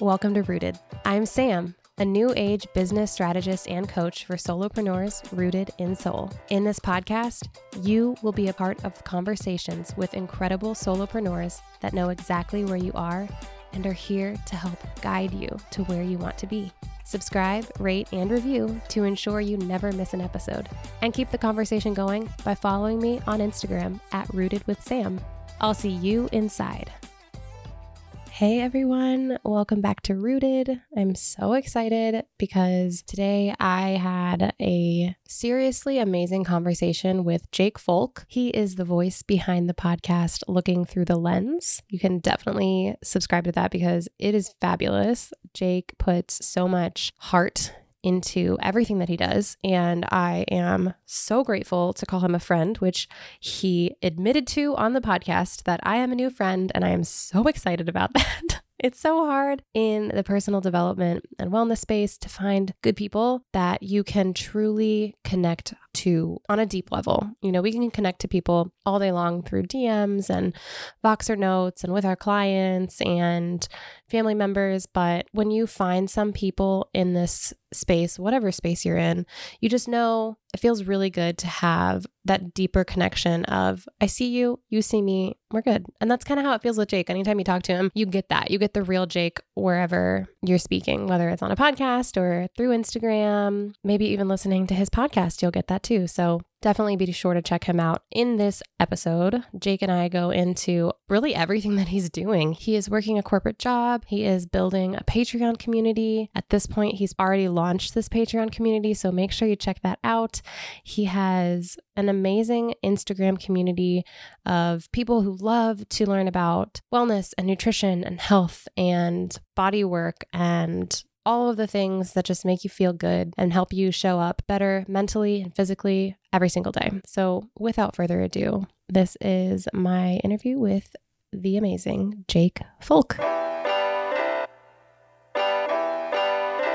Welcome to Rooted. I'm Sam, a new age business strategist and coach for solopreneurs rooted in soul. In this podcast, you will be a part of conversations with incredible solopreneurs that know exactly where you are and are here to help guide you to where you want to be. Subscribe, rate, and review to ensure you never miss an episode. And keep the conversation going by following me on Instagram at Rooted with Sam. I'll see you inside. Hey everyone, welcome back to Rooted. I'm so excited because today I had a seriously amazing conversation with Jake Folk. He is the voice behind the podcast Looking Through the Lens. You can definitely subscribe to that because it is fabulous. Jake puts so much heart into everything that he does. And I am so grateful to call him a friend, which he admitted to on the podcast that I am a new friend. And I am so excited about that. It's so hard in the personal development and wellness space to find good people that you can truly connect to on a deep level. You know, we can connect to people all day long through DMs and Voxer notes and with our clients and family members. But when you find some people in this space, whatever space you're in, you just know it feels really good to have that deeper connection of I see you, you see me, we're good. And that's kind of how it feels with Jake. Anytime you talk to him, you get that. You get the real Jake wherever you're speaking, whether it's on a podcast or through Instagram, maybe even listening to his podcast, you'll get that too. So definitely be sure to check him out. In this episode, Jake and I go into really everything that he's doing. He is working a corporate job, he is building a Patreon community. At this point, he's already launched this Patreon community, so make sure you check that out. He has an amazing Instagram community of people who love to learn about wellness and nutrition and health and body work and all of the things that just make you feel good and help you show up better mentally and physically every single day. So, without further ado, this is my interview with the amazing Jake Folk.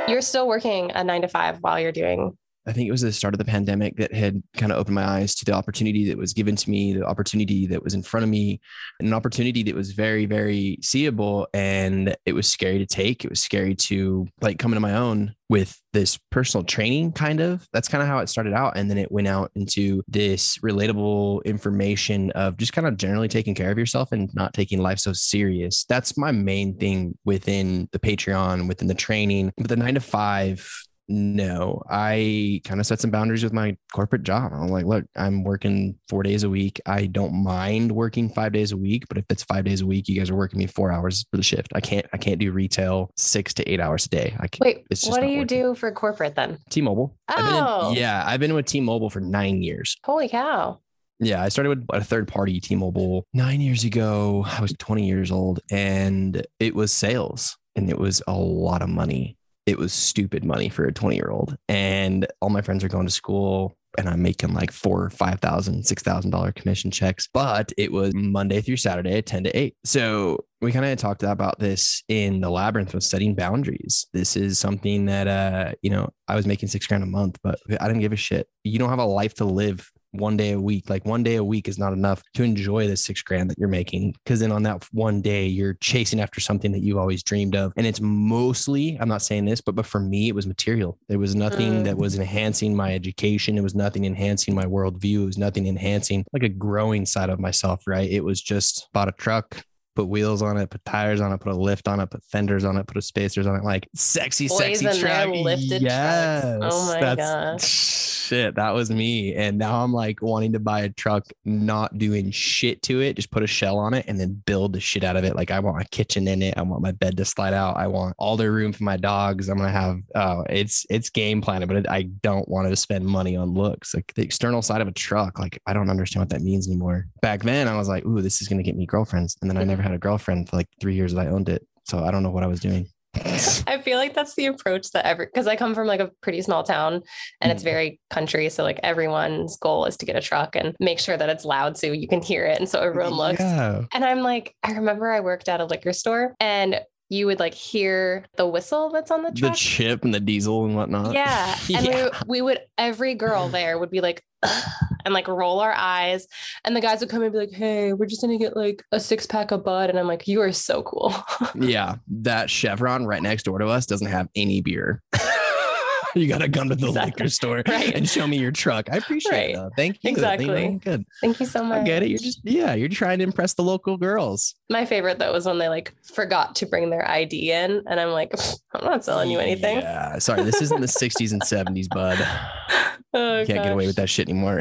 You're still working a nine to five while you're doing I think it was the start of the pandemic that had kind of opened my eyes to the opportunity that was given to me, the opportunity that was in front of me, an opportunity that was very, very seeable. And it was scary to take. It was scary to like come into my own with this personal training kind of that's kind of how it started out and then it went out into this relatable information of just kind of generally taking care of yourself and not taking life so serious that's my main thing within the patreon within the training but the 9 to 5 no, I kind of set some boundaries with my corporate job. I'm like, look, I'm working four days a week. I don't mind working five days a week, but if it's five days a week, you guys are working me four hours for the shift. I can't, I can't do retail six to eight hours a day. I can't. Wait, what do you working. do for corporate then? T-Mobile. Oh, I've in, yeah, I've been with T-Mobile for nine years. Holy cow! Yeah, I started with a third party T-Mobile nine years ago. I was 20 years old, and it was sales, and it was a lot of money it was stupid money for a 20 year old. And all my friends are going to school and I'm making like four, five thousand, six thousand dollar commission checks. But it was Monday through Saturday, 10 to 8. So we kind of talked about this in the labyrinth of setting boundaries. This is something that uh, you know, I was making six grand a month, but I didn't give a shit. You don't have a life to live one day a week. Like one day a week is not enough to enjoy the six grand that you're making. Cause then on that one day, you're chasing after something that you've always dreamed of. And it's mostly, I'm not saying this, but but for me, it was material. There was nothing mm. that was enhancing my education. It was nothing enhancing my worldview. It was nothing enhancing like a growing side of myself, right? It was just bought a truck, put wheels on it, put tires on it, put a lift on it, put fenders on it, put a spacers on it, like sexy, Boys sexy truck. Lifted yes, trucks. Oh my god shit, that was me. And now I'm like wanting to buy a truck, not doing shit to it, just put a shell on it and then build the shit out of it. Like I want my kitchen in it. I want my bed to slide out. I want all the room for my dogs. I'm gonna have oh, it's it's game planning, but it, I don't want to spend money on looks. Like the external side of a truck, like I don't understand what that means anymore. Back then, I was like, ooh, this is gonna get me girlfriends, and then I never had a girlfriend for like three years that I owned it. So I don't know what I was doing. I feel like that's the approach that every because I come from like a pretty small town and it's mm. very country. So like everyone's goal is to get a truck and make sure that it's loud so you can hear it. And so everyone looks. Yeah. And I'm like, I remember I worked at a liquor store and you would like hear the whistle that's on the truck. The chip and the diesel and whatnot. Yeah. And yeah. We, we would, every girl there would be like, and like roll our eyes. And the guys would come and be like, hey, we're just going to get like a six pack of Bud. And I'm like, you are so cool. yeah. That Chevron right next door to us doesn't have any beer. you got to come to the exactly. liquor store right. and show me your truck. I appreciate right. it. Though. Thank you. Exactly. You know, good. Thank you so much. I get it. You're just, yeah, you're trying to impress the local girls. My favorite though was when they like forgot to bring their ID in. And I'm like, I'm not selling you anything. Yeah. Sorry. This isn't the 60s and 70s, bud. Oh, you can't gosh. get away with that shit anymore.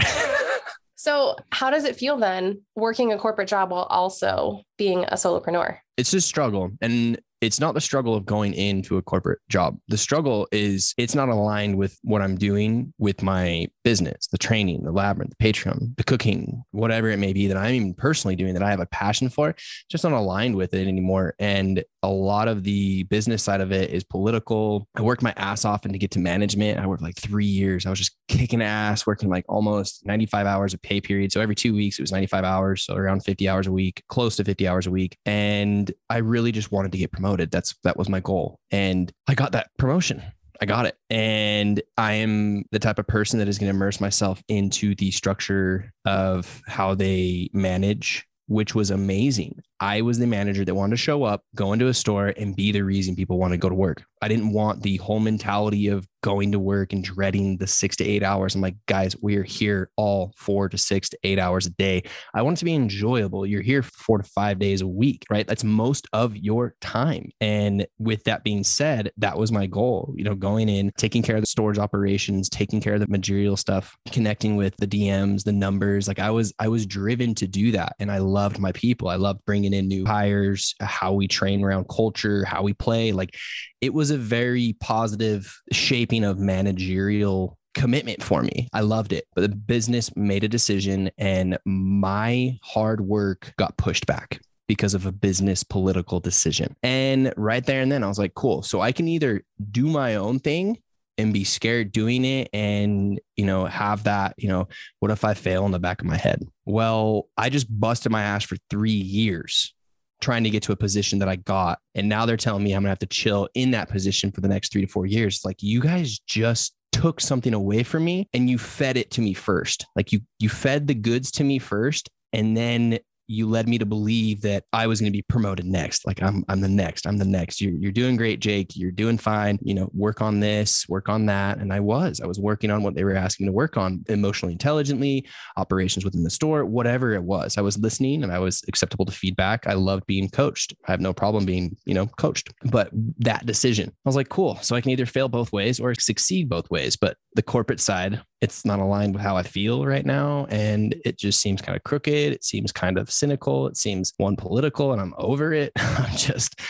so, how does it feel then working a corporate job while also being a solopreneur? It's a struggle. And it's not the struggle of going into a corporate job. The struggle is it's not aligned with what I'm doing with my business, the training, the labyrinth, the Patreon, the cooking, whatever it may be that I'm even personally doing that I have a passion for, just not aligned with it anymore. And a lot of the business side of it is political. I worked my ass off and to get to management. I worked like three years. I was just kicking ass, working like almost 95 hours of pay period. So every two weeks it was 95 hours. So around 50 hours a week, close to 50 hours a week. And I really just wanted to get promoted. That's that was my goal. And I got that promotion. I got it. And I am the type of person that is going to immerse myself into the structure of how they manage, which was amazing. I was the manager that wanted to show up, go into a store, and be the reason people want to go to work. I didn't want the whole mentality of going to work and dreading the six to eight hours. I'm like, guys, we're here all four to six to eight hours a day. I want it to be enjoyable. You're here four to five days a week, right? That's most of your time. And with that being said, that was my goal, you know, going in, taking care of the storage operations, taking care of the material stuff, connecting with the DMs, the numbers. Like I was, I was driven to do that. And I loved my people. I loved bringing in new hires, how we train around culture, how we play. Like it was a very positive shaping of managerial commitment for me. I loved it. But the business made a decision and my hard work got pushed back because of a business political decision. And right there and then I was like, cool. So I can either do my own thing and be scared doing it and you know have that you know what if i fail in the back of my head well i just busted my ass for 3 years trying to get to a position that I got. And now they're telling me I'm gonna have to chill in that position for the next three to four years. It's like you guys just took something away from me and you fed it to me first. Like you you fed the goods to me first and then you led me to believe that I was going to be promoted next. Like I'm, I'm the next, I'm the next. You're, you're doing great, Jake. You're doing fine. You know, work on this, work on that. And I was, I was working on what they were asking to work on emotionally intelligently, operations within the store, whatever it was. I was listening and I was acceptable to feedback. I loved being coached. I have no problem being, you know, coached. But that decision, I was like, cool. So I can either fail both ways or succeed both ways. But the corporate side, it's not aligned with how I feel right now. And mm-hmm. it just seems kind of crooked. It seems kind of cynical. It seems one political, and I'm over it. I'm just.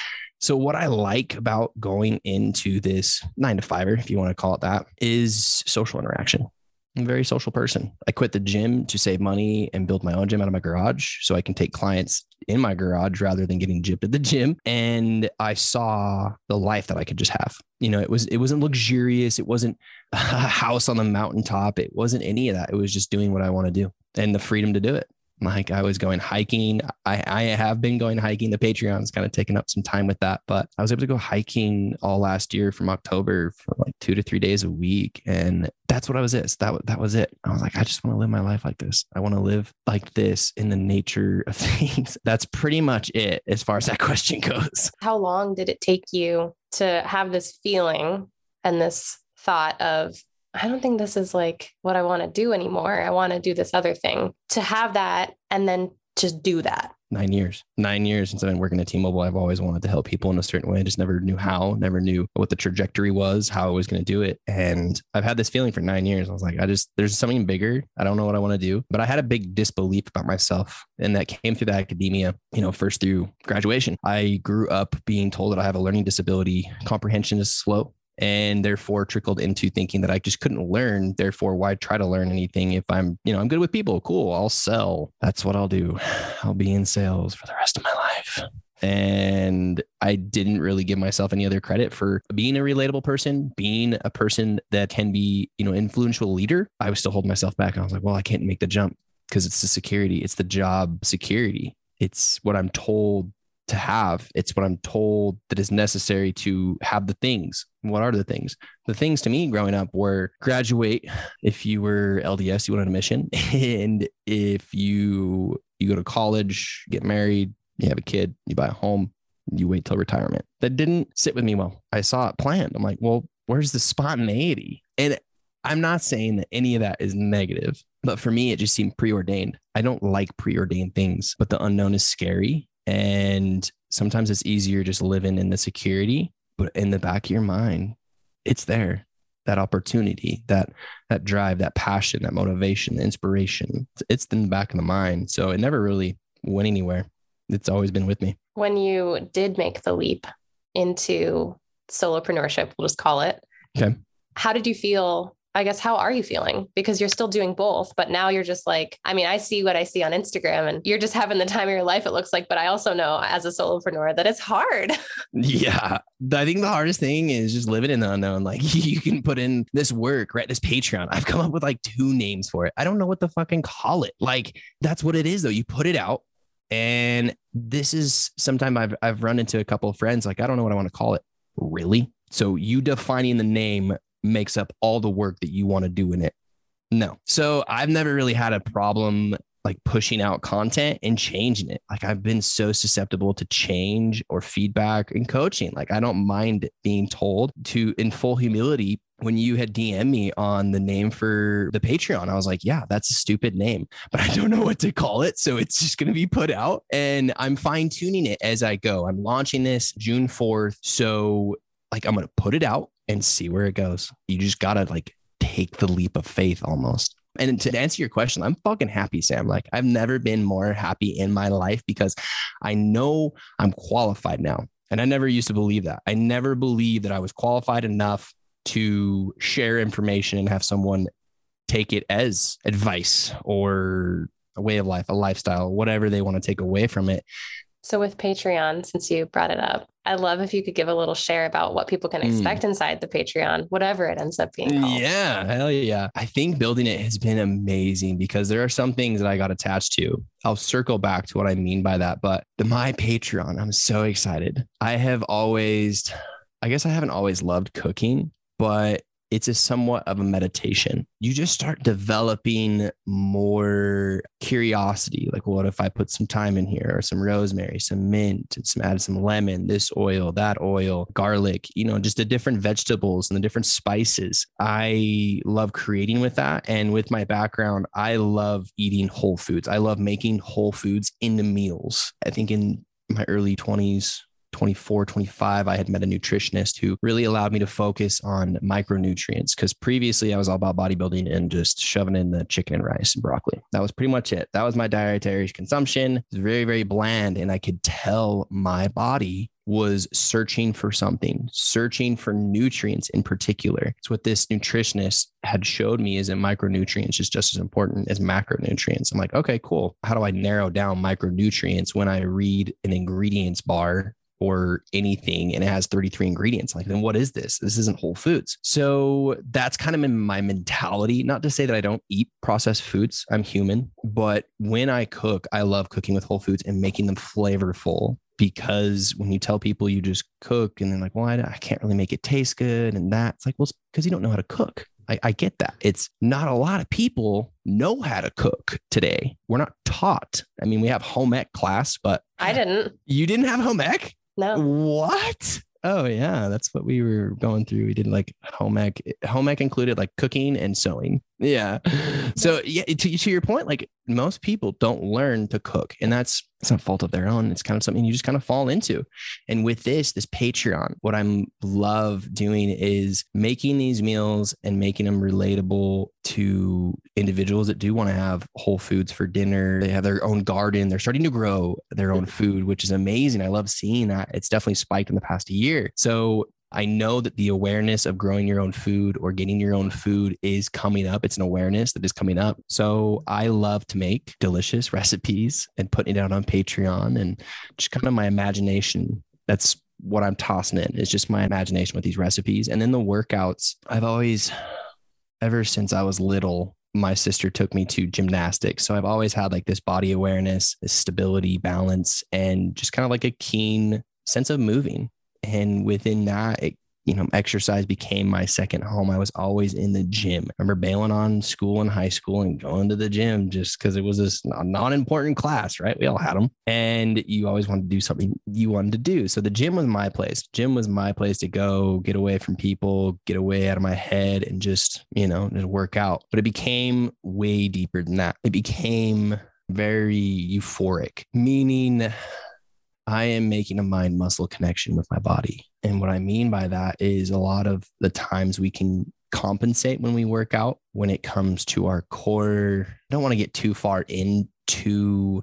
So, what I like about going into this nine to fiver, if you want to call it that, is social interaction. I'm a very social person. I quit the gym to save money and build my own gym out of my garage so I can take clients in my garage rather than getting gypped at the gym. And I saw the life that I could just have. You know, it was it wasn't luxurious. It wasn't a house on the mountaintop. It wasn't any of that. It was just doing what I want to do and the freedom to do it. Like I was going hiking. I, I have been going hiking. The Patreon's kind of taken up some time with that, but I was able to go hiking all last year from October for like two to three days a week. And that's what I was is. That, that was it. I was like, I just want to live my life like this. I want to live like this in the nature of things. That's pretty much it as far as that question goes. How long did it take you to have this feeling and this thought of I don't think this is like what I want to do anymore. I want to do this other thing. To have that and then just do that. Nine years. Nine years since I've been working at T Mobile. I've always wanted to help people in a certain way. I just never knew how, never knew what the trajectory was, how I was going to do it. And I've had this feeling for nine years. I was like, I just, there's something bigger. I don't know what I want to do. But I had a big disbelief about myself. And that came through the academia, you know, first through graduation. I grew up being told that I have a learning disability. Comprehension is slow and therefore trickled into thinking that I just couldn't learn. Therefore, why try to learn anything if I'm, you know, I'm good with people? Cool, I'll sell. That's what I'll do. I'll be in sales for the rest of my life. And I didn't really give myself any other credit for being a relatable person, being a person that can be, you know, influential leader. I was still holding myself back. I was like, well, I can't make the jump because it's the security, it's the job security. It's what I'm told to have. It's what I'm told that is necessary to have the things. What are the things? The things to me growing up were graduate. If you were LDS, you went on a mission. And if you you go to college, get married, you have a kid, you buy a home, you wait till retirement. That didn't sit with me well. I saw it planned. I'm like, well, where's the spontaneity? And I'm not saying that any of that is negative, but for me, it just seemed preordained. I don't like preordained things, but the unknown is scary. And sometimes it's easier just living in the security, but in the back of your mind, it's there. That opportunity, that that drive, that passion, that motivation, the inspiration. It's in the back of the mind. So it never really went anywhere. It's always been with me. When you did make the leap into solopreneurship, we'll just call it. Okay. How did you feel I guess how are you feeling? Because you're still doing both, but now you're just like, I mean, I see what I see on Instagram and you're just having the time of your life, it looks like. But I also know as a solopreneur that it's hard. Yeah. I think the hardest thing is just living in the unknown. Like you can put in this work, right? This Patreon. I've come up with like two names for it. I don't know what to fucking call it. Like that's what it is though. You put it out and this is sometime I've I've run into a couple of friends like I don't know what I want to call it. Really? So you defining the name makes up all the work that you want to do in it. No. So I've never really had a problem like pushing out content and changing it. Like I've been so susceptible to change or feedback and coaching. Like I don't mind being told to, in full humility, when you had DM me on the name for the Patreon, I was like, yeah, that's a stupid name, but I don't know what to call it. So it's just going to be put out and I'm fine tuning it as I go. I'm launching this June 4th. So like I'm going to put it out and see where it goes. You just got to like take the leap of faith almost. And to answer your question, I'm fucking happy, Sam. Like I've never been more happy in my life because I know I'm qualified now. And I never used to believe that. I never believed that I was qualified enough to share information and have someone take it as advice or a way of life, a lifestyle, whatever they want to take away from it. So, with Patreon, since you brought it up, I'd love if you could give a little share about what people can hmm. expect mm. inside the Patreon, whatever it ends up being. Called. Yeah, hell yeah. I think building it has been amazing because there are some things that I got attached to. I'll circle back to what I mean by that. But the My Patreon, I'm so excited. I have always, I guess I haven't always loved cooking, but it's a somewhat of a meditation. You just start developing more curiosity. Like, what if I put some thyme in here or some rosemary, some mint, and some add some lemon, this oil, that oil, garlic, you know, just the different vegetables and the different spices. I love creating with that. And with my background, I love eating whole foods. I love making whole foods into meals. I think in my early 20s, 24, 25, I had met a nutritionist who really allowed me to focus on micronutrients because previously I was all about bodybuilding and just shoving in the chicken and rice and broccoli. That was pretty much it. That was my dietary consumption. Very, very bland. And I could tell my body was searching for something, searching for nutrients in particular. It's what this nutritionist had showed me is that micronutrients is just as important as macronutrients. I'm like, okay, cool. How do I narrow down micronutrients when I read an ingredients bar or anything and it has 33 ingredients like then what is this this isn't whole foods so that's kind of in my mentality not to say that i don't eat processed foods i'm human but when i cook i love cooking with whole foods and making them flavorful because when you tell people you just cook and then like well I, I can't really make it taste good and that it's like well because you don't know how to cook I, I, get that. It's not a lot of people know how to cook today. We're not taught. I mean, we have home ec class, but I didn't. You didn't have home ec? No. What? Oh yeah, that's what we were going through. We did like home ec. Home ec included like cooking and sewing. Yeah. So yeah, to, to your point, like most people don't learn to cook, and that's it's not fault of their own. It's kind of something you just kind of fall into. And with this, this Patreon, what I'm love doing is making these meals and making them relatable to individuals that do want to have whole foods for dinner. They have their own garden. They're starting to grow their own food, which is amazing. I love seeing that. It's definitely spiked in the past year. So I know that the awareness of growing your own food or getting your own food is coming up. It's an awareness that is coming up. So I love to make delicious recipes and putting it out on Patreon and just kind of my imagination. That's what I'm tossing in is just my imagination with these recipes. And then the workouts, I've always, ever since I was little, my sister took me to gymnastics. So I've always had like this body awareness, this stability, balance, and just kind of like a keen sense of moving. And within that, it you know, exercise became my second home. I was always in the gym. I remember bailing on school in high school and going to the gym just because it was this non important class, right? We all had them. And you always wanted to do something you wanted to do. So the gym was my place. Gym was my place to go, get away from people, get away out of my head and just, you know, just work out. But it became way deeper than that. It became very euphoric, meaning I am making a mind muscle connection with my body. And what I mean by that is a lot of the times we can compensate when we work out when it comes to our core. I don't want to get too far into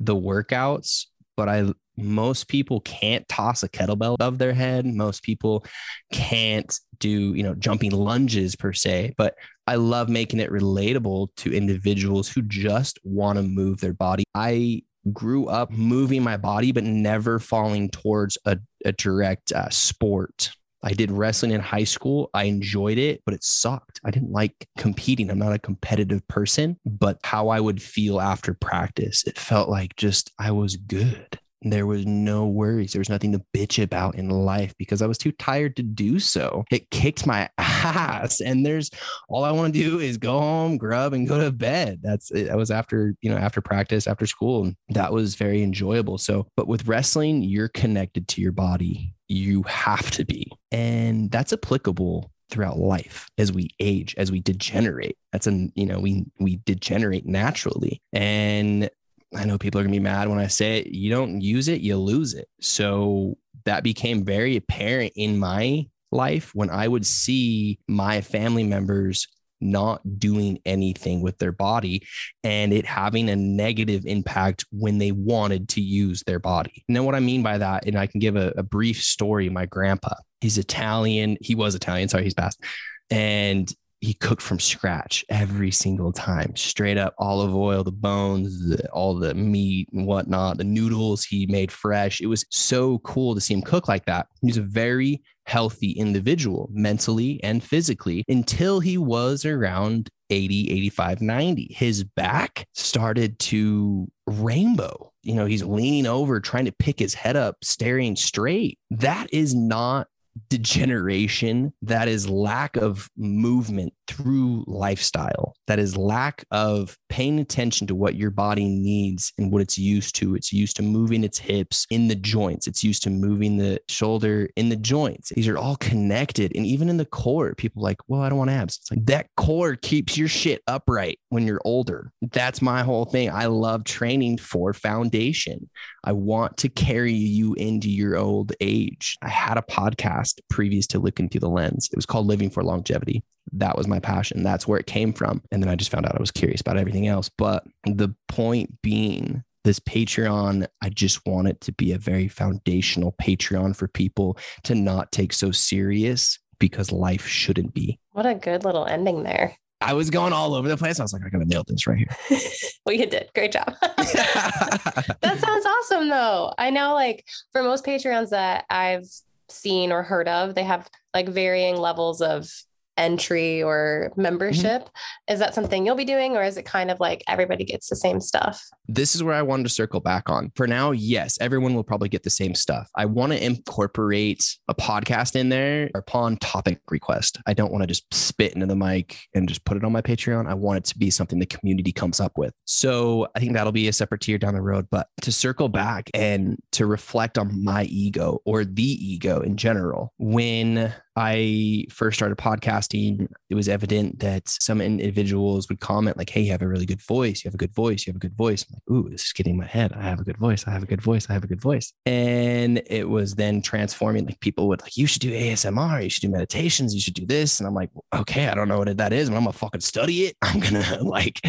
the workouts, but I most people can't toss a kettlebell above their head. Most people can't do, you know, jumping lunges per se, but I love making it relatable to individuals who just want to move their body. I grew up moving my body, but never falling towards a, a direct uh, sport. I did wrestling in high school. I enjoyed it, but it sucked. I didn't like competing. I'm not a competitive person, but how I would feel after practice, it felt like just I was good. There was no worries. There was nothing to bitch about in life because I was too tired to do so. It kicked my ass. And there's all I want to do is go home, grub, and go to bed. That's it. That was after, you know, after practice, after school. And that was very enjoyable. So, but with wrestling, you're connected to your body. You have to be. And that's applicable throughout life as we age as we degenerate that's an you know we we degenerate naturally and I know people are going to be mad when I say it. You don't use it, you lose it. So that became very apparent in my life when I would see my family members not doing anything with their body and it having a negative impact when they wanted to use their body. And then what I mean by that, and I can give a, a brief story. My grandpa, he's Italian. He was Italian. Sorry, he's passed. And he cooked from scratch every single time, straight up olive oil, the bones, the, all the meat and whatnot, the noodles he made fresh. It was so cool to see him cook like that. He's a very healthy individual mentally and physically until he was around 80, 85, 90. His back started to rainbow. You know, he's leaning over, trying to pick his head up, staring straight. That is not degeneration, that is lack of movement through lifestyle, that is lack of paying attention to what your body needs and what it's used to. It's used to moving its hips in the joints, it's used to moving the shoulder in the joints. These are all connected. And even in the core, people like, well, I don't want abs. It's like that core keeps your shit upright when you're older. That's my whole thing. I love training for foundation. I want to carry you into your old age. I had a podcast previous to looking through the lens. It was called Living for Longevity. That was my passion. That's where it came from. And then I just found out I was curious about everything else. But the point being, this Patreon, I just want it to be a very foundational Patreon for people to not take so serious because life shouldn't be. What a good little ending there. I was going all over the place. I was like, I gotta nail this right here. well, you did. Great job. that sounds awesome though. I know like for most Patreons that I've seen or heard of, they have like varying levels of entry or mm-hmm. membership. Mm-hmm. Is that something you'll be doing, or is it kind of like everybody gets the same stuff? This is where I wanted to circle back on. For now, yes, everyone will probably get the same stuff. I want to incorporate a podcast in there upon topic request. I don't want to just spit into the mic and just put it on my Patreon. I want it to be something the community comes up with. So I think that'll be a separate tier down the road. But to circle back and to reflect on my ego or the ego in general, when I first started podcasting, it was evident that some individuals would comment like, "Hey, you have a really good voice. You have a good voice. You have a good voice." I'm like, "Ooh, this is getting my head. I have a good voice. I have a good voice. I have a good voice." And it was then transforming. Like people would like, "You should do ASMR. You should do meditations. You should do this." And I'm like, "Okay, I don't know what that is, but I'm gonna fucking study it. I'm gonna like."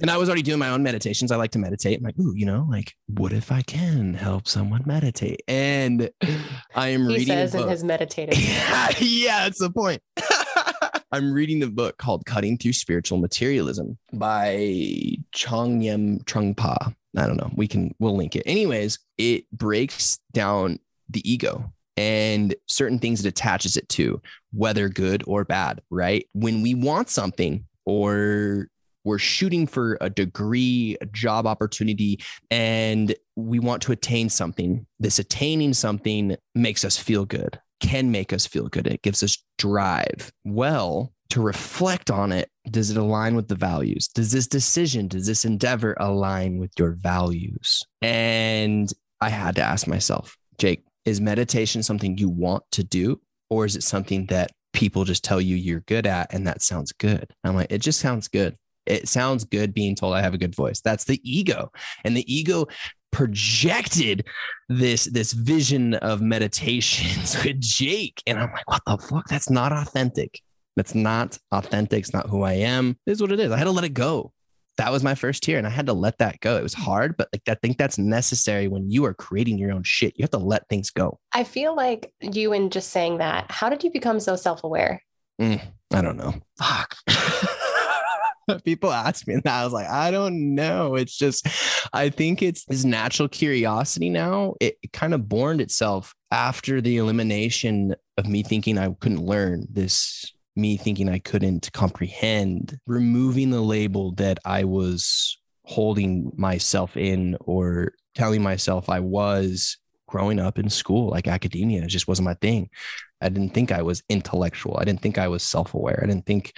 And I was already doing my own meditations. I like to meditate. I'm like, "Ooh, you know, like, what if I can help someone meditate?" And I am he reading. He says in his meditative. yeah, that's the point. I'm reading the book called Cutting Through Spiritual Materialism by Chögyam Trungpa. I don't know. We can we'll link it. Anyways, it breaks down the ego and certain things it attaches it to, whether good or bad, right? When we want something, or we're shooting for a degree, a job opportunity, and we want to attain something. This attaining something makes us feel good, can make us feel good. It gives us drive. Well, to reflect on it, does it align with the values? Does this decision, does this endeavor align with your values? And I had to ask myself, Jake, is meditation something you want to do? Or is it something that people just tell you you're good at and that sounds good? I'm like, it just sounds good it sounds good being told I have a good voice. That's the ego. And the ego projected this this vision of meditations with Jake. And I'm like, what the fuck? That's not authentic. That's not authentic. It's not who I am. It is what it is. I had to let it go. That was my first tier, and I had to let that go. It was hard, but like I think that's necessary when you are creating your own shit. You have to let things go. I feel like you and just saying that, how did you become so self-aware? Mm, I don't know. Fuck. people ask me that. I was like, I don't know. It's just, I think it's this natural curiosity now. It, it kind of borned itself after the elimination of me thinking I couldn't learn this me thinking I couldn't comprehend, removing the label that I was holding myself in or telling myself I was growing up in school, like academia. It just wasn't my thing. I didn't think I was intellectual. I didn't think I was self aware. I didn't think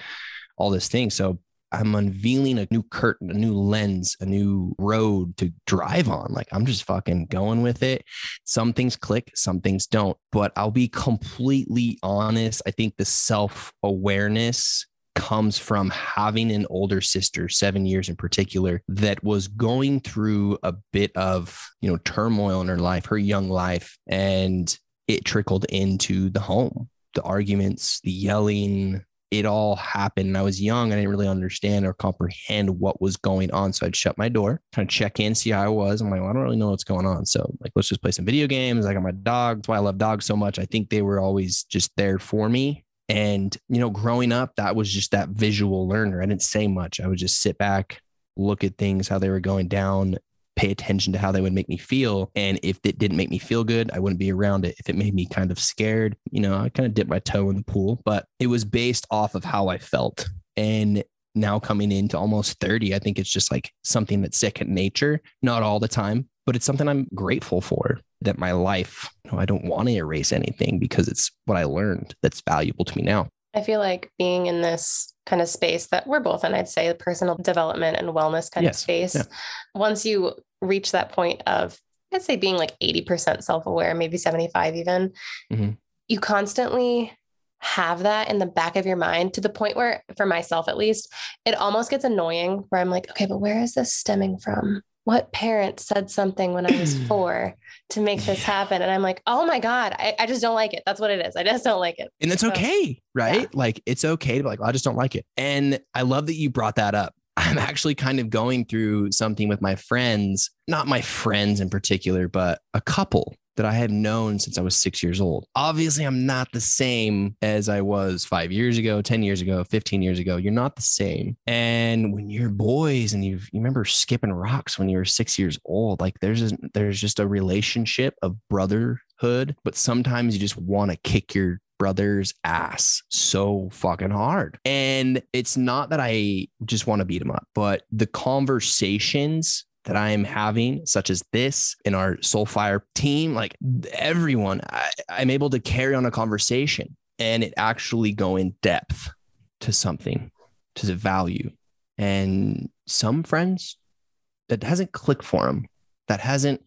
all this thing. So I'm unveiling a new curtain, a new lens, a new road to drive on. Like I'm just fucking going with it. Some things click, some things don't. But I'll be completely honest. I think the self awareness comes from having an older sister, seven years in particular, that was going through a bit of, you know, turmoil in her life, her young life. And it trickled into the home, the arguments, the yelling, it all happened. And I was young. I didn't really understand or comprehend what was going on. So I'd shut my door, kind of check in, see how I was. I'm like, well, I don't really know what's going on. So like, let's just play some video games. I got my dog. That's why I love dogs so much. I think they were always just there for me. And, you know, growing up, that was just that visual learner. I didn't say much. I would just sit back, look at things, how they were going down, pay attention to how they would make me feel. And if it didn't make me feel good, I wouldn't be around it. If it made me kind of scared, you know, I kind of dipped my toe in the pool, but it was based off of how I felt. And now coming into almost 30, I think it's just like something that's second nature, not all the time, but it's something I'm grateful for that my life, you know, I don't want to erase anything because it's what I learned that's valuable to me now. I feel like being in this kind of space that we're both in, I'd say the personal development and wellness kind yes. of space. Yeah. Once you reach that point of, I'd say being like 80% self aware, maybe 75 even, mm-hmm. you constantly have that in the back of your mind to the point where, for myself at least, it almost gets annoying where I'm like, okay, but where is this stemming from? What parent said something when I was four to make this happen? And I'm like, oh my God, I, I, just don't like it. That's what it is. I just don't like it. And it's so, okay, right? Yeah. Like it's okay to be like, well, I just don't like it. And I love that you brought that up. I'm actually kind of going through something with my friends, not my friends in particular, but a couple that I have known since I was six years old. Obviously, I'm not the same as I was five years ago, 10 years ago, 15 years ago. You're not the same. And when you're boys and you you remember skipping rocks when you were six years old, like there's a, there's just a relationship of brotherhood, but sometimes you just want to kick your brother's ass so fucking hard. And it's not that I just want to beat him up, but the conversations that I am having, such as this in our Soulfire team, like everyone, I, I'm able to carry on a conversation and it actually go in depth to something, to the value. And some friends that hasn't clicked for them, that hasn't,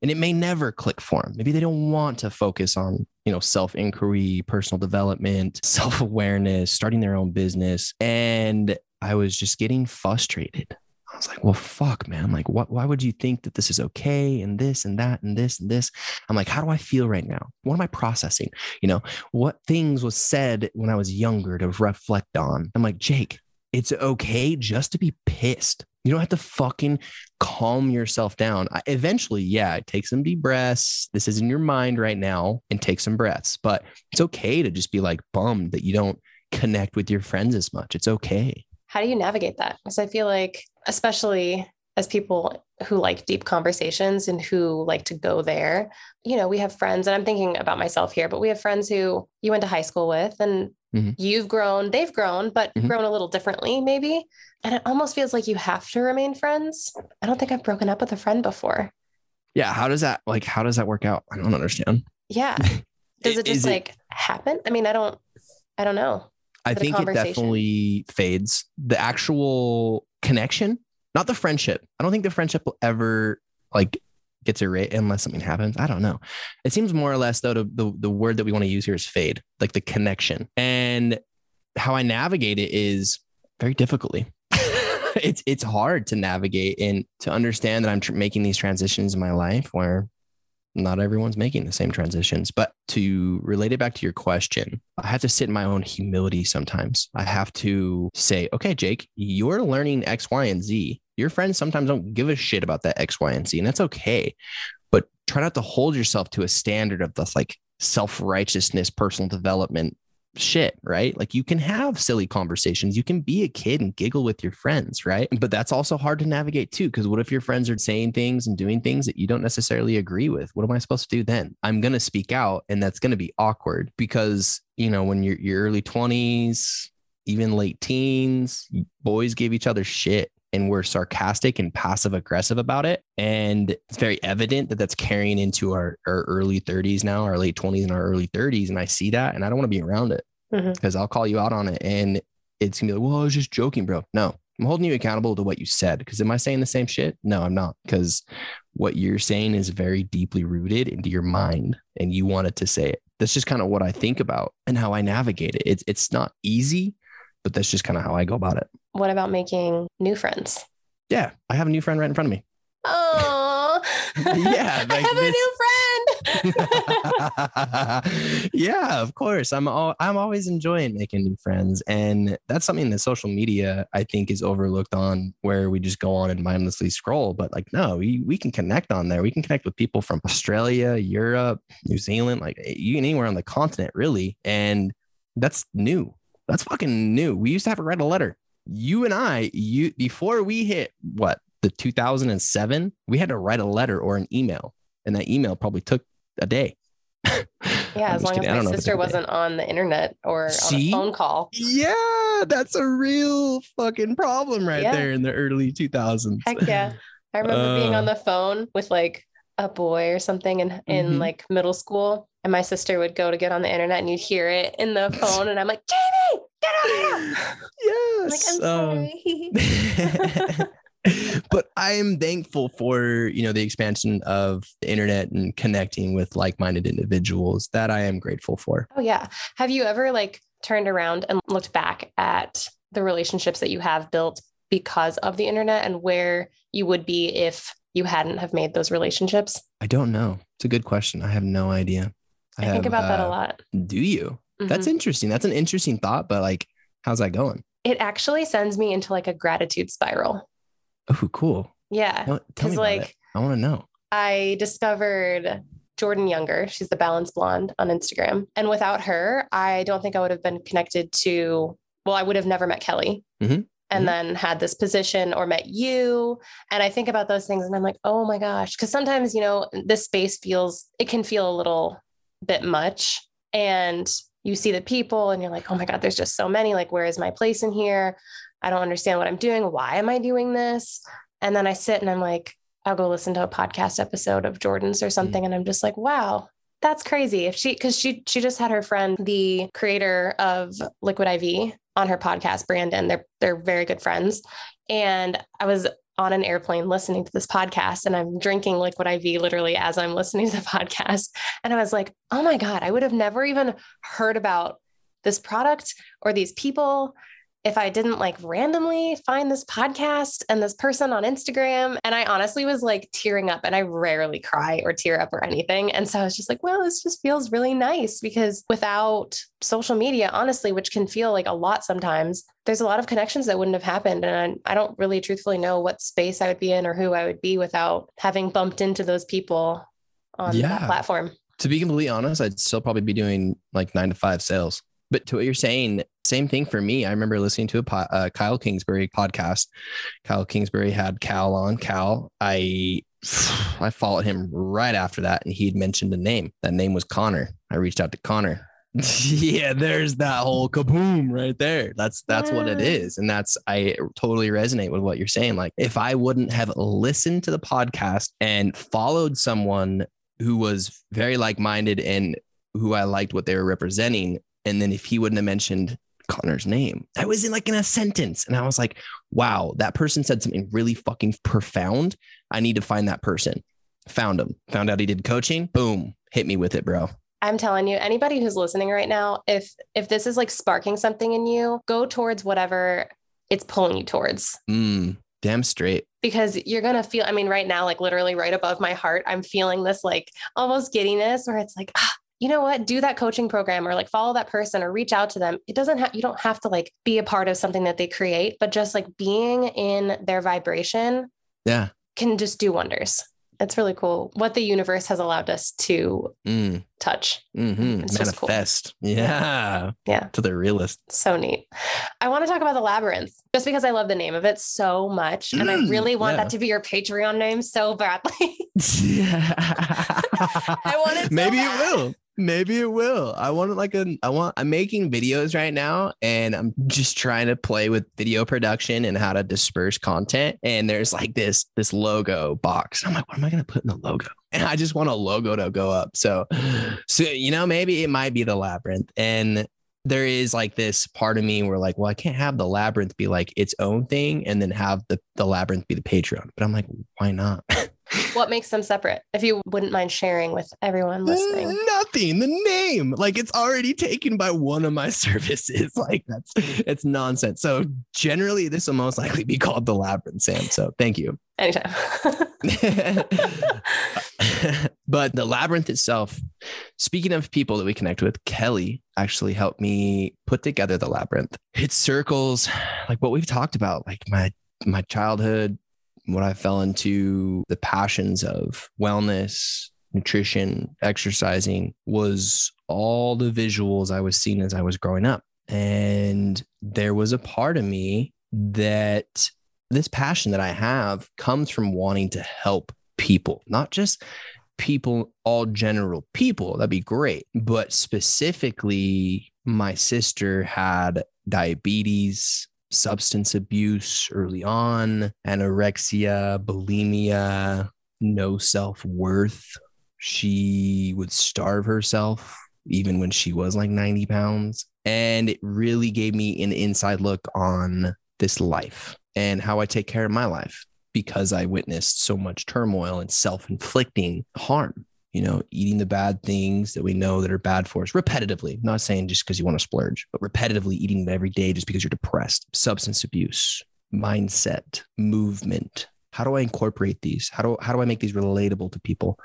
and it may never click for them. Maybe they don't want to focus on, you know, self inquiry, personal development, self awareness, starting their own business. And I was just getting frustrated I was like, well, fuck, man. Like, what, why would you think that this is okay? And this and that and this and this. I'm like, how do I feel right now? What am I processing? You know, what things was said when I was younger to reflect on? I'm like, Jake, it's okay just to be pissed. You don't have to fucking calm yourself down. I, eventually, yeah, take some deep breaths. This is in your mind right now and take some breaths. But it's okay to just be like bummed that you don't connect with your friends as much. It's okay how do you navigate that? Because I feel like, especially as people who like deep conversations and who like to go there, you know, we have friends, and I'm thinking about myself here, but we have friends who you went to high school with, and Mhm. You've grown, they've grown, but Mhm. grown a little differently, maybe. And it almost feels like you have to remain friends. I don't think I've broken up with a friend before. Yeah. How does that like? How does that work out? I don't understand. Yeah. Does it just Is it- like happen? I mean, I don't, I don't know. I Is it a think it definitely fades. The actual connection, not the friendship. I don't think the friendship will ever like gets erased unless something happens. I don't know. It seems more or less though to, the the word that we want to use here is fade, like the connection. And how I navigate it is very difficultly. it's it's hard to navigate and to understand that I'm tr- making these transitions in my life where not everyone's making the same transitions. But to relate it back to your question, I have to sit in my own humility sometimes. I have to say, okay, Jake, you're learning X, Y, and Z. Your friends sometimes don't give a shit about that X, Y, and Z, and that's okay. But try not to hold yourself to a standard of this like self righteousness, personal development shit, right? Like you can have silly conversations. You can be a kid and giggle with your friends, right? But that's also hard to navigate too. Cause what if your friends are saying things and doing things that you don't necessarily agree with? What am I supposed to do then? I'm going to speak out and that's going to be awkward because, you know, when you're your early 20s, even late teens, boys give each other shit and we're sarcastic and passive aggressive about it. And it's very evident that that's carrying into our, our early 30s now, our late 20s and our early 30s. And I see that and I don't want to be around it mm-hmm. because I'll call you out on it. And it's gonna be like, well, I was just joking, bro. No, I'm holding you accountable to what you said. Because am I saying the same shit? No, I'm not. Because what you're saying is very deeply rooted into your mind and you wanted to say it. That's just kind of what I think about and how I navigate it. It's it's not easy, but that's just kind of how I go about it. What about making new friends? Yeah, I have a new friend right in front of me. Oh, Yeah, I have this- a new friend. yeah, of course. I'm all, I'm always enjoying making new friends, and that's something that social media I think is overlooked on, where we just go on and mindlessly scroll. But like, no, we we can connect on there. We can connect with people from Australia, Europe, New Zealand, like you anywhere on the continent, really. And that's new. That's fucking new. We used to have to write a letter. You and I, you before we hit what the 2007, we had to write a letter or an email, and that email probably took a day. Yeah, as long kidding. As my know if it sister took a day. wasn't on the internet or on See? a phone call. Yeah, that's a real fucking problem right Yeah. there in the early 2000s. Heck yeah. I remember being on Uh. the phone with like a boy or something in, in Mhm. like middle school. And my sister would go to get on the internet and you'd hear it in the phone. And I'm like, Jamie, get over here. I'm like, yes. I'm um, sorry. but I am thankful for you know the expansion of the internet and connecting with like-minded individuals. That I am grateful for. oh, yeah. Have you ever like turned around and looked back at the relationships that you have built because of the internet and where you would be if you hadn't have made those relationships? I don't know. It's a good question. I have no idea. I, think have, about that a uh, lot. Do you? That's Mhm. interesting. That's an interesting thought. But like, how's that going? it actually sends me into like a gratitude spiral. Oh, cool. Yeah. Tell, tell me about like it. I want to know. I discovered Jordan Younger. She's the Balanced Blonde on Instagram. And without her, I don't think I would have been connected to, well, I would have never met Kelly. Mhm. And Mhm. then had this position or met you. And I think about those things and I'm like, oh my gosh. Cause sometimes, you know, this space feels, it can feel a little bit much. And you see the people and you're like, oh my God, there's just so many. Like, where is my place in here? I don't understand what I'm doing. Why am I doing this? And then I sit and I'm like, I'll go listen to a podcast episode of Jordan's or something. And I'm just like, wow, that's crazy. If she, cause she, she just had her friend, the creator of Liquid IV on her podcast, Brandon, they're, they're very good friends. And I was on an airplane listening to this podcast and I'm drinking Liquid IV literally as I'm listening to the podcast. And I was like, oh my God, I would have never even heard about this product or these people if I didn't like randomly find this podcast and this person on Instagram. And I honestly was like tearing up and I rarely cry or tear up or anything. And so I was just like, well, this just feels really nice because without social media, honestly, which can feel like a lot sometimes, there's a lot of connections that wouldn't have happened. And I, I don't really truthfully know what space I would be in or who I would be without having bumped into those people on Yeah. that platform. To be completely honest, I'd still probably be doing like nine to five sales. But to what you're saying, same thing for me. I remember listening to a po- uh, Kyle Kingsbury podcast. Kyle Kingsbury had Cal on. Cal, I I followed him right after that, and he'd mentioned a name. That name was Connor. I reached out to Connor. yeah, there's that whole kaboom right there. That's that's what it is, And that's I totally resonate with what you're saying. Like if I wouldn't have listened to the podcast and followed someone who was very like-minded and who I liked what they were representing, and then if he wouldn't have mentioned Connor's name, I was in like in a sentence and I was like, wow, that person said something really fucking profound. I need to find that person. Found him. Found out he did coaching. Boom. Hit me with it, bro. I'm telling you, anybody who's listening right now, if if this is like sparking something in you, go towards whatever it's pulling you towards. Mm, damn straight. Because you're gonna feel, I mean, right now, like literally right above my heart, I'm feeling this like almost giddiness where it's like, ah, you know what? Do that coaching program or like follow that person or reach out to them. It doesn't have you don't have to like be a part of something that they create, but just like being in their vibration Yeah. can just do wonders. It's really cool what the universe has allowed us to Mm, touch. hmm It's just cool. Yeah. Yeah. To the realist. So neat. I want to talk about the labyrinth just because I love the name of it so much. And I Mm, really want yeah. that to be your Patreon name so badly. Yeah. I want it so Maybe bad. it will. Maybe it will. I want like a I want I'm making videos right now and I'm just trying to play with video production and how to disperse content. And there's like this this logo box. I'm like, what am I gonna put in the logo? And I just want a logo to go up. So so you know, maybe it might be the labyrinth. And there is like this part of me where like, well, I can't have the labyrinth be like its own thing and then have the the labyrinth be the Patreon. But I'm like, why not? what makes them separate? If you wouldn't mind sharing with everyone listening. Nothing. The name, like it's already taken by one of my services. Like that's it's nonsense. So generally, this will most likely be called the labyrinth, Sam. So thank you. Anytime. but the labyrinth itself, speaking of people that we connect with, Kelly actually helped me put together the labyrinth. It circles like what we've talked about, like my my childhood, what I fell into, the passions of wellness, nutrition, exercising was all the visuals I was seeing as I was growing up. And there was a part of me that this passion that I have comes from wanting to help people, not just people, all general people. That'd be great. But specifically, my sister had diabetes, substance abuse early on, anorexia, bulimia, no self worth. She would starve herself even when she was like 90 pounds. And it really gave me an inside look on this life and how I take care of my life because I witnessed so much turmoil and self inflicting harm. You know, eating the bad things that we know that are bad for us repetitively, not saying just because you want to splurge, but repetitively eating them every day just because you're depressed, substance abuse, mindset, movement. How do I incorporate these? How do, how do I make these relatable to people?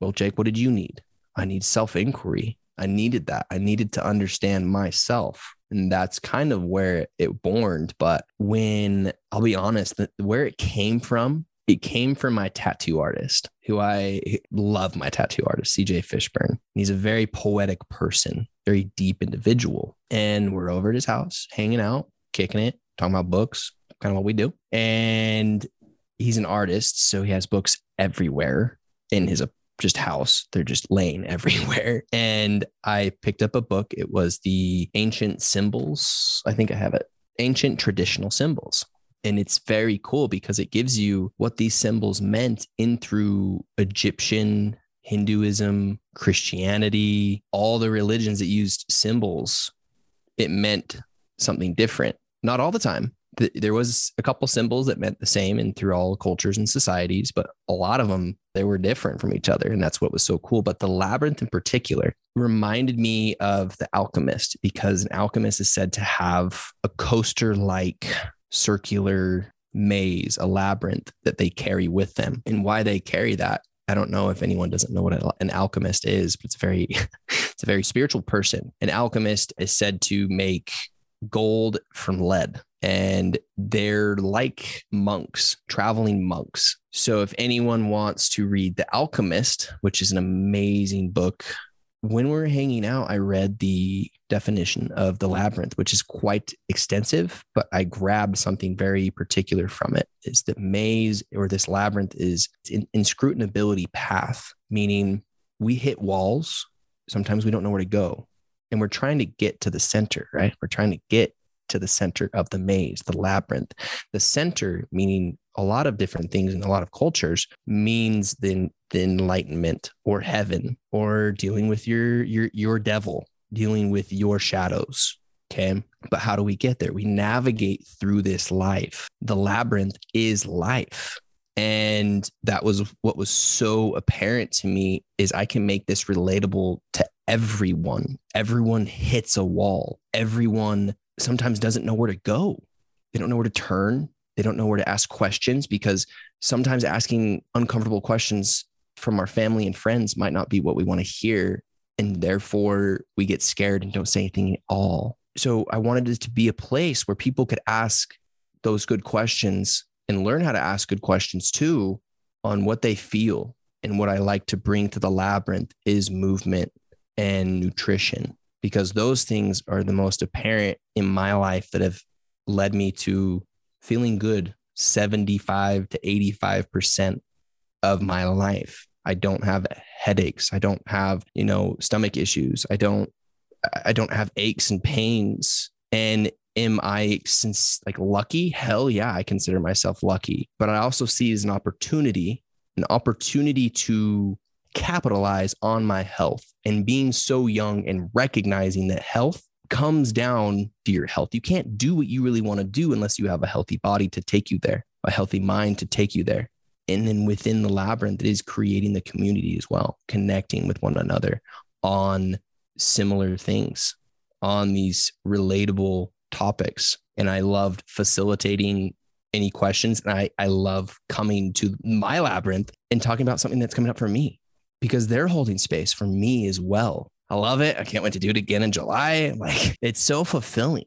Well, Jake, what did you need? I need self inquiry. I needed that. I needed to understand myself. And that's kind of where it borned. But when I'll be honest, where it came from, it came from my tattoo artist, who I love my tattoo artist, CJ Fishburne. He's a very poetic person, very deep individual. And we're over at his house, hanging out, kicking it, talking about books, kind of what we do. And he's an artist. So he has books everywhere in his uh, just house. They're just laying everywhere. And I picked up a book. It was the Ancient Symbols. I think I have it. Ancient Traditional Symbols. And it's very cool because it gives you what these symbols meant in through Egyptian, Hinduism, Christianity, all the religions that used symbols. It meant something different. Not all the time. There was a couple symbols that meant the same and through all cultures and societies, but a lot of them they were different from each other, and that's what was so cool. But the labyrinth in particular reminded me of the alchemist because an alchemist is said to have a coaster-like circular maze, a labyrinth that they carry with them, and why they carry that. I don't know if anyone doesn't know what an alchemist is, but it's very, it's a very spiritual person. An alchemist is said to make gold from lead and they're like monks, traveling monks. So if anyone wants to read The Alchemist, which is an amazing book, when we we're hanging out, I read the definition of the labyrinth, which is quite extensive, but I grabbed something very particular from it. Is the maze or this labyrinth is an inscrutably path, meaning we hit walls. Sometimes we don't know where to go. and we're trying to get to the center, right? We're trying to get to the center of the maze, the labyrinth. The center, meaning a lot of different things in a lot of cultures, means the, the enlightenment or heaven or dealing with your your your devil, dealing with your shadows. Okay. But how do we get there? We navigate through this life. The labyrinth is life. And that was what was so apparent to me is I can make this relatable to everyone. Everyone hits a wall. Everyone sometimes doesn't know where to go. They don't know where to turn. They don't know where to ask questions because sometimes asking uncomfortable questions from our family and friends might not be what we want to hear. And therefore, we get scared and don't say anything at all. So, I wanted it to be a place where people could ask those good questions and learn how to ask good questions too on what they feel. And what I like to bring to the labyrinth is movement and nutrition because those things are the most apparent in my life that have led me to feeling good 75 to 85% of my life. I don't have headaches. I don't have, you know, stomach issues. I don't I don't have aches and pains. And am I since like lucky? Hell yeah, I consider myself lucky. But I also see it as an opportunity, an opportunity to capitalize on my health and being so young and recognizing that health comes down to your health. You can't do what you really want to do unless you have a healthy body to take you there, a healthy mind to take you there. And then within the labyrinth, it is creating the community as well, connecting with one another on similar things, on these relatable topics. And I loved facilitating any questions. And I, I love coming to my labyrinth and talking about something that's coming up for me because they're holding space for me as well. I love it. I can't wait to do it again in July. Like it's so fulfilling.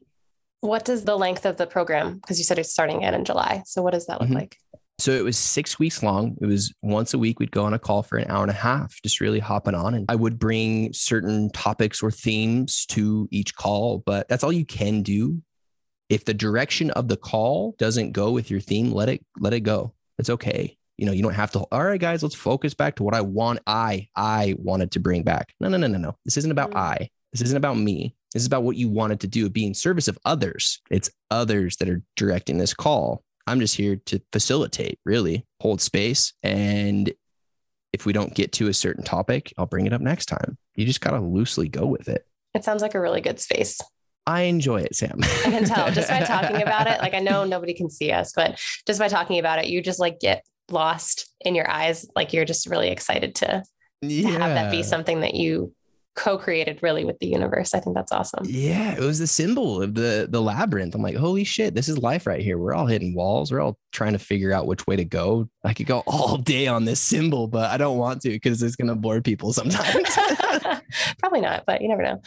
What does the length of the program? Because you said it's starting again in July. So what does that look mm-hmm. like? So it was six weeks long. It was once a week. We'd go on a call for an hour and a half, just really hopping on. And I would bring certain topics or themes to each call, but that's all you can do. If the direction of the call doesn't go with your theme, let it let it go. It's okay you know, you don't have to, all right, guys, let's focus back to what I want. I, I wanted to bring back. No, no, no, no, no. This isn't about mm. I. This isn't about me. This is about what you wanted to do, be in service of others. It's others that are directing this call. I'm just here to facilitate, really hold space. And if we don't get to a certain topic, I'll bring it up next time. You just got to loosely go with it. It sounds like a really good space. I enjoy it, Sam. I can tell just by talking about it. Like I know nobody can see us, but just by talking about it, you just like get lost in your eyes like you're just really excited to, yeah. to have that be something that you co-created really with the universe. I think that's awesome. Yeah, it was the symbol of the the labyrinth. I'm like, holy shit, this is life right here. We're all hitting walls. We're all trying to figure out which way to go. I could go all day on this symbol, but I don't want to because it's gonna bore people sometimes. Probably not, but you never know.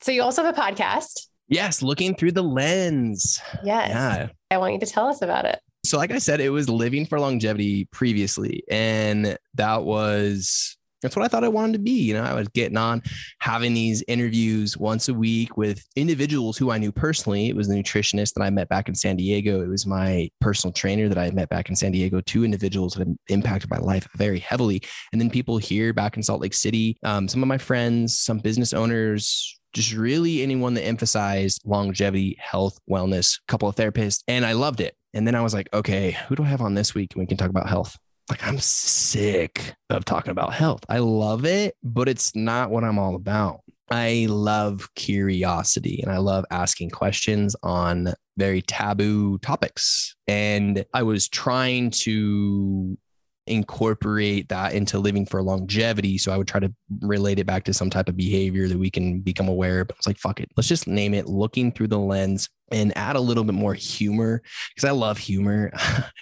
So you also have a podcast. Yes, looking through the lens. Yes. Yeah. I want you to tell us about it. So, like I said, it was living for longevity previously. And that was that's what I thought I wanted to be. You know, I was getting on having these interviews once a week with individuals who I knew personally. It was the nutritionist that I met back in San Diego. It was my personal trainer that I met back in San Diego. Two individuals that impacted my life very heavily. And then people here back in Salt Lake City, um, some of my friends, some business owners, just really anyone that emphasized longevity, health, wellness, couple of therapists. And I loved it. And then I was like, okay, who do I have on this week? And we can talk about health. Like, I'm sick of talking about health. I love it, but it's not what I'm all about. I love curiosity and I love asking questions on very taboo topics. And I was trying to incorporate that into living for longevity. So I would try to relate it back to some type of behavior that we can become aware. But it's like, fuck it. Let's just name it looking through the lens and add a little bit more humor because I love humor.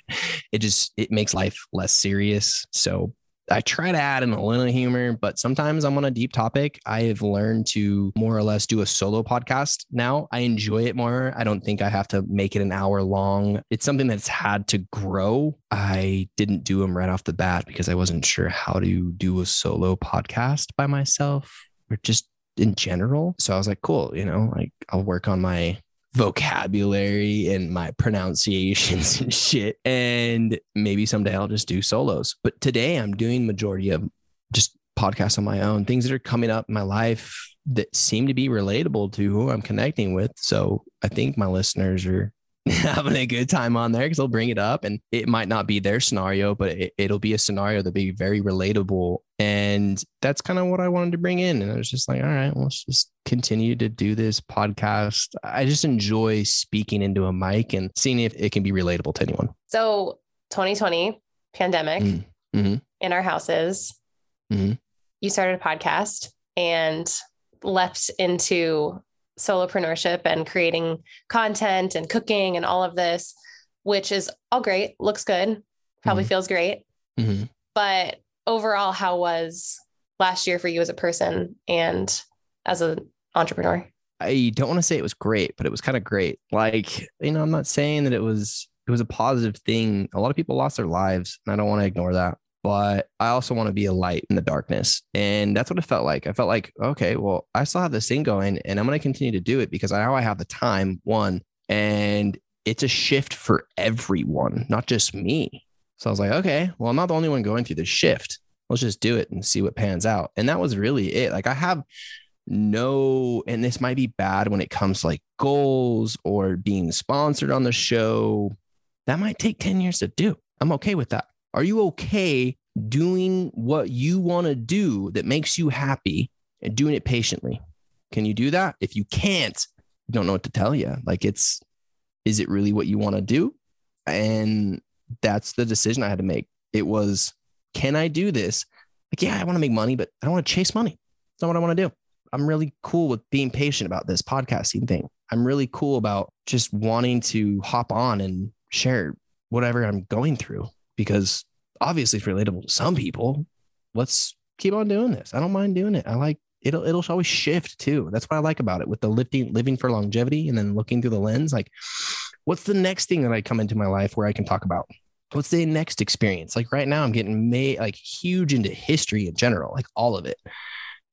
it just it makes life less serious. So I try to add in a little humor, but sometimes I'm on a deep topic. I have learned to more or less do a solo podcast now. I enjoy it more. I don't think I have to make it an hour long. It's something that's had to grow. I didn't do them right off the bat because I wasn't sure how to do a solo podcast by myself or just in general. So I was like, cool, you know, like I'll work on my vocabulary and my pronunciations and shit. And maybe someday I'll just do solos. But today I'm doing majority of just podcasts on my own, things that are coming up in my life, that seem to be relatable to who I'm connecting with. So I think my listeners are having a good time on there because they'll bring it up and it might not be their scenario, but it, it'll be a scenario that'll be very relatable. And that's kind of what I wanted to bring in. And I was just like, all right, well, let's just continue to do this podcast. I just enjoy speaking into a mic and seeing if it can be relatable to anyone. So 2020 pandemic Mm. Mm-hmm. in our houses, Mhm. you started a podcast and leapt into solopreneurship and creating content and cooking and all of this, which is all great, looks good, probably Mhm. feels great. Mm-hmm. But overall, how was last year for you as a person and as an entrepreneur? I don't want to say it was great, but it was kind of great. Like, you know, I'm not saying that it was it was a positive thing. A lot of people lost their lives, and I don't want to ignore that. But I also want to be a light in the darkness. And that's what it felt like. I felt like, okay, well, I still have this thing going and I'm going to continue to do it because I know I have the time, one, and it's a shift for everyone, not just me. So I was like, okay, well, I'm not the only one going through this shift. Let's just do it and see what pans out. And that was really it. Like I have no, and this might be bad when it comes like goals or being sponsored on the show. That might take 10 years to do. I'm okay with that. Are you okay doing what you want to do that makes you happy and doing it patiently? Can you do that? If you can't, I don't know what to tell you. Like it's, is it really what you want to do? And that's the decision I had to make. It was, can I do this? Like, yeah, I want to make money, but I don't want to chase money. It's not what I want to do. I'm really cool with being patient about this podcasting thing. I'm really cool about just wanting to hop on and share whatever I'm going through because obviously it's relatable to some people. Let's keep on doing this. I don't mind doing it. I like it'll it'll always shift too. That's what I like about it with the lifting living for longevity and then looking through the lens like what's the next thing that I come into my life where I can talk about? What's the next experience? Like right now I'm getting made like huge into history in general, like all of it.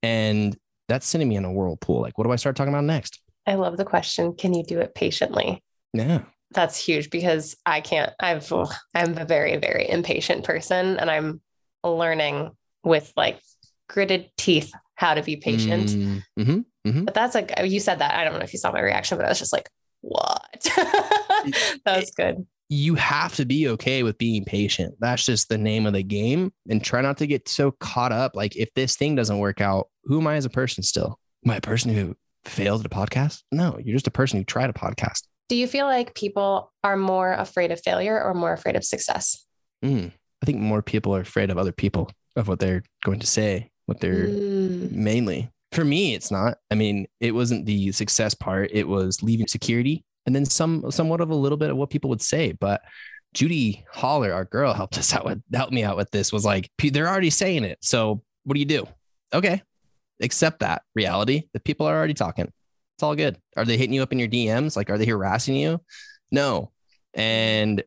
And that's sending me in a whirlpool. Like what do I start talking about next? I love the question. Can you do it patiently? Yeah. That's huge because I can't, I've, I'm a very, very impatient person and I'm learning with like gritted teeth how to be patient. Mm-hmm. Mm-hmm. But that's like, you said that. I don't know if you saw my reaction, but I was just like, what? that was good. you have to be okay with being patient. That's just the name of the game. And try not to get so caught up. Like, if this thing doesn't work out, who am I as a person still? Am I a person who failed at a podcast? No, you're just a person who tried a podcast. Do you feel like people are more afraid of failure or more afraid of success? Mm. I think more people are afraid of other people, of what they're going to say, what they're Mm. mainly. For me, it's not. I mean, it wasn't the success part. It was leaving security and then some somewhat of a little bit of what people would say. But Judy Holler, our girl, helped us out with helped me out with this, was like, they're already saying it. So what do you do? Okay. Accept that reality that people are already talking. It's all good. Are they hitting you up in your DMs? Like, are they harassing you? No. And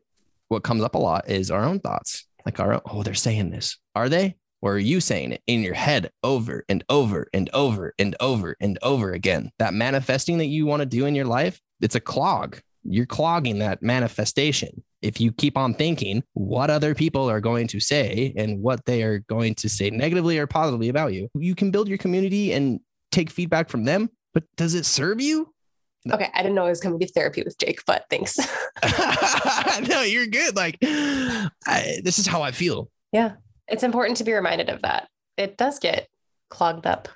what comes up a lot is our own thoughts. Like our own, oh, they're saying this. Are they? Or are you saying it in your head over and over and over and over and over again? That manifesting that you want to do in your life, it's a clog. You're clogging that manifestation. If you keep on thinking what other people are going to say and what they are going to say negatively or positively about you, you can build your community and take feedback from them. But does it serve you? Okay. I didn't know I was coming to therapy with Jake, but thanks. no, you're good. Like, I, this is how I feel. yeah. It's important to be reminded of that. It does get clogged up.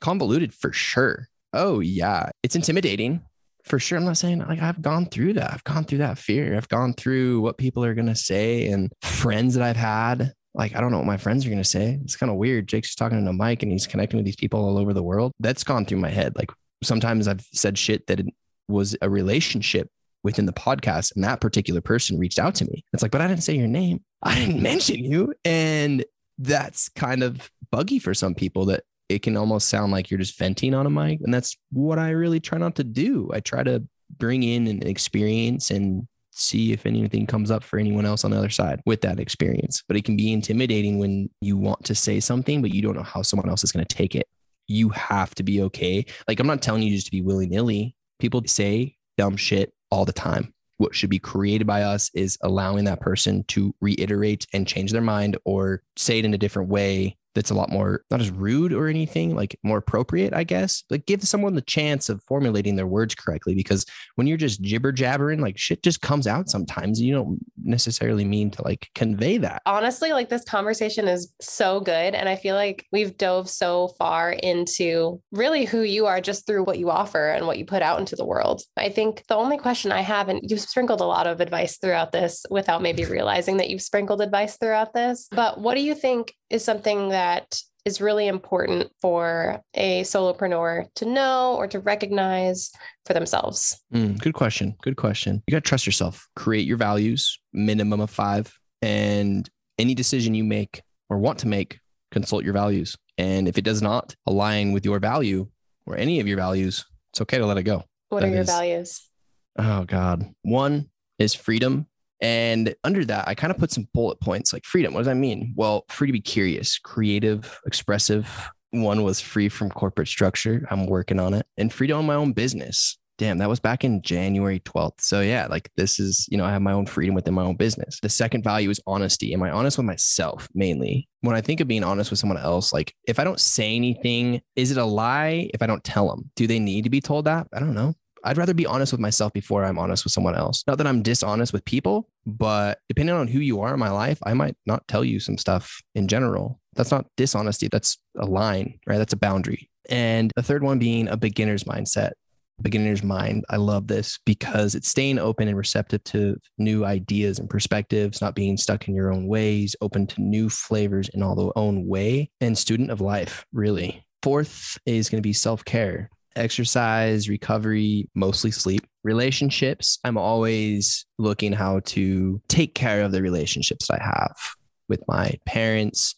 convoluted for sure. Oh yeah, it's intimidating for sure. I'm not saying like I've gone through that. I've gone through that fear. I've gone through what people are gonna say and friends that I've had. Like I don't know what my friends are gonna say. It's kind of weird. Jake's talking to a mic and he's connecting with these people all over the world. That's gone through my head. Like sometimes I've said shit that was a relationship within the podcast and that particular person reached out to me. It's like, but I didn't say your name. I didn't mention you. And that's kind of buggy for some people that it can almost sound like you're just venting on a mic. And that's what I really try not to do. I try to bring in an experience and see if anything comes up for anyone else on the other side with that experience. But it can be intimidating when you want to say something, but you don't know how someone else is going to take it. You have to be okay. Like, I'm not telling you just to be willy nilly. People say dumb shit all the time. What should be created by us is allowing that person to reiterate and change their mind or say it in a different way that's a lot more not as rude or anything, like more appropriate, I guess. Like give someone the chance of formulating their words correctly because when you're just jibber jabbering, like shit just comes out sometimes. You don't necessarily mean to like convey that. Honestly, like this conversation is so good. And I feel like we've dove so far into really who you are just through what you offer and what you put out into the world. I think the only question I have, and you've sprinkled a lot of advice throughout this without maybe realizing that you've sprinkled advice throughout this, but what do you think is something that is really important for a solopreneur to know or to recognize for themselves? Mm, good question. Good question. You got to trust yourself, create your values, minimum of five. And any decision you make or want to make, consult your values. And if it does not align with your value or any of your values, it's okay to let it go. What That are your is- values? Oh, God. One is freedom. And under that, I kind of put some bullet points like freedom. What does that mean? Well, free to be curious, creative, expressive. One was free from corporate structure. I'm working on it. And free to own my own business. Damn, that was back in January 12th. So, yeah, like this is, you know, I have my own freedom within my own business. The second value is honesty. Am I honest with myself mainly? When I think of being honest with someone else, like if I don't say anything, is it a lie if I don't tell them? Do they need to be told that? I don't know. I'd rather be honest with myself before I'm honest with someone else. Not that I'm dishonest with people, but depending on who you are in my life, I might not tell you some stuff in general. That's not dishonesty. That's a line, right? That's a boundary. And the third one being a beginner's mindset. Beginner's mind. I love this because it's staying open and receptive to new ideas and perspectives, not being stuck in your own ways, open to new flavors in all the own way, and student of life, really. Fourth is going to be self care exercise, recovery, mostly sleep. Relationships, I'm always looking how to take care of the relationships that I have with my parents,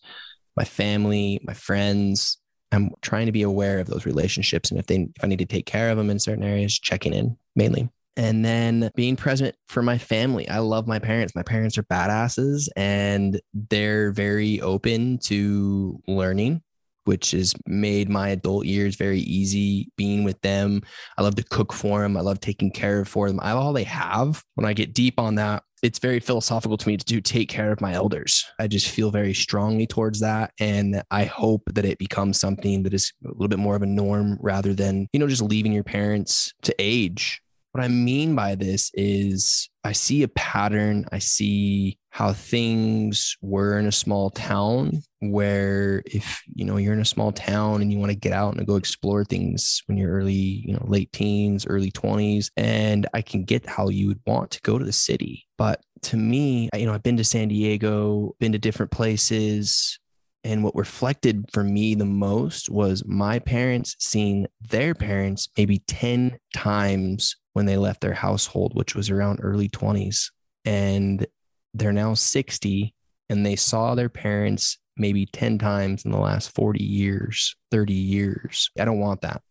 my family, my friends. I'm trying to be aware of those relationships and if they if I need to take care of them in certain areas, checking in mainly. And then being present for my family. I love my parents. My parents are badasses and they're very open to learning which has made my adult years very easy being with them. I love to cook for them. I love taking care of for them. I all they have. When I get deep on that, it's very philosophical to me to do take care of my elders. I just feel very strongly towards that. And I hope that it becomes something that is a little bit more of a norm rather than, you know, just leaving your parents to age. What I mean by this is I see a pattern. I see how things were in a small town where if you know you're in a small town and you want to get out and go explore things when you're early you know late teens early 20s and i can get how you would want to go to the city but to me you know i've been to san diego been to different places and what reflected for me the most was my parents seeing their parents maybe 10 times when they left their household which was around early 20s and they're now 60 and they saw their parents maybe 10 times in the last 40 years, 30 years. I don't want that.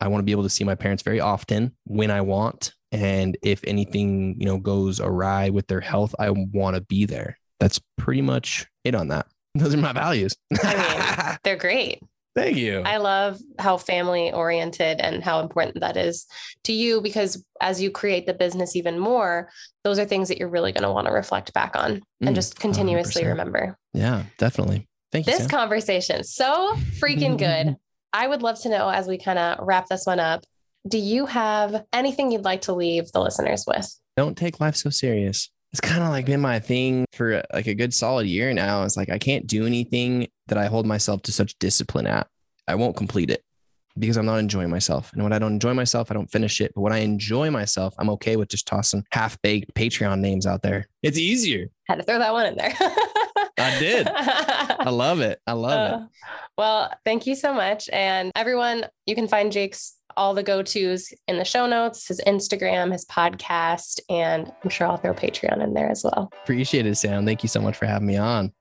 I want to be able to see my parents very often when I want. And if anything, you know, goes awry with their health, I want to be there. That's pretty much it on that. Those are my values. I They're great. Thank you. I love how family oriented and how important that is to you because as you create the business even more, those are things that you're really going to want to reflect back on and Mm, just continuously 100%. remember. yeah, definitely. Thank you. This Sam. conversation, so freaking good. I would love to know as we kind of wrap this one up, do you have anything you'd like to leave the listeners with? don't take life so serious. It's kind of like been my thing for uh, like a good solid year now. It's like I can't do anything that I hold myself to such discipline at. I won't complete it because I'm not enjoying myself. And when I don't enjoy myself, I don't finish it. But when I enjoy myself, I'm okay with just tossing half baked Patreon names out there. It's easier. Had to throw that one in there. I did. I love it. I love it. Uh, well, thank you so much. And everyone, you can find Jake's all the go tos in the show notes, his Instagram, his podcast, and I'm sure I'll throw Patreon in there as well. Appreciate it, Sam. Thank you so much for having me on.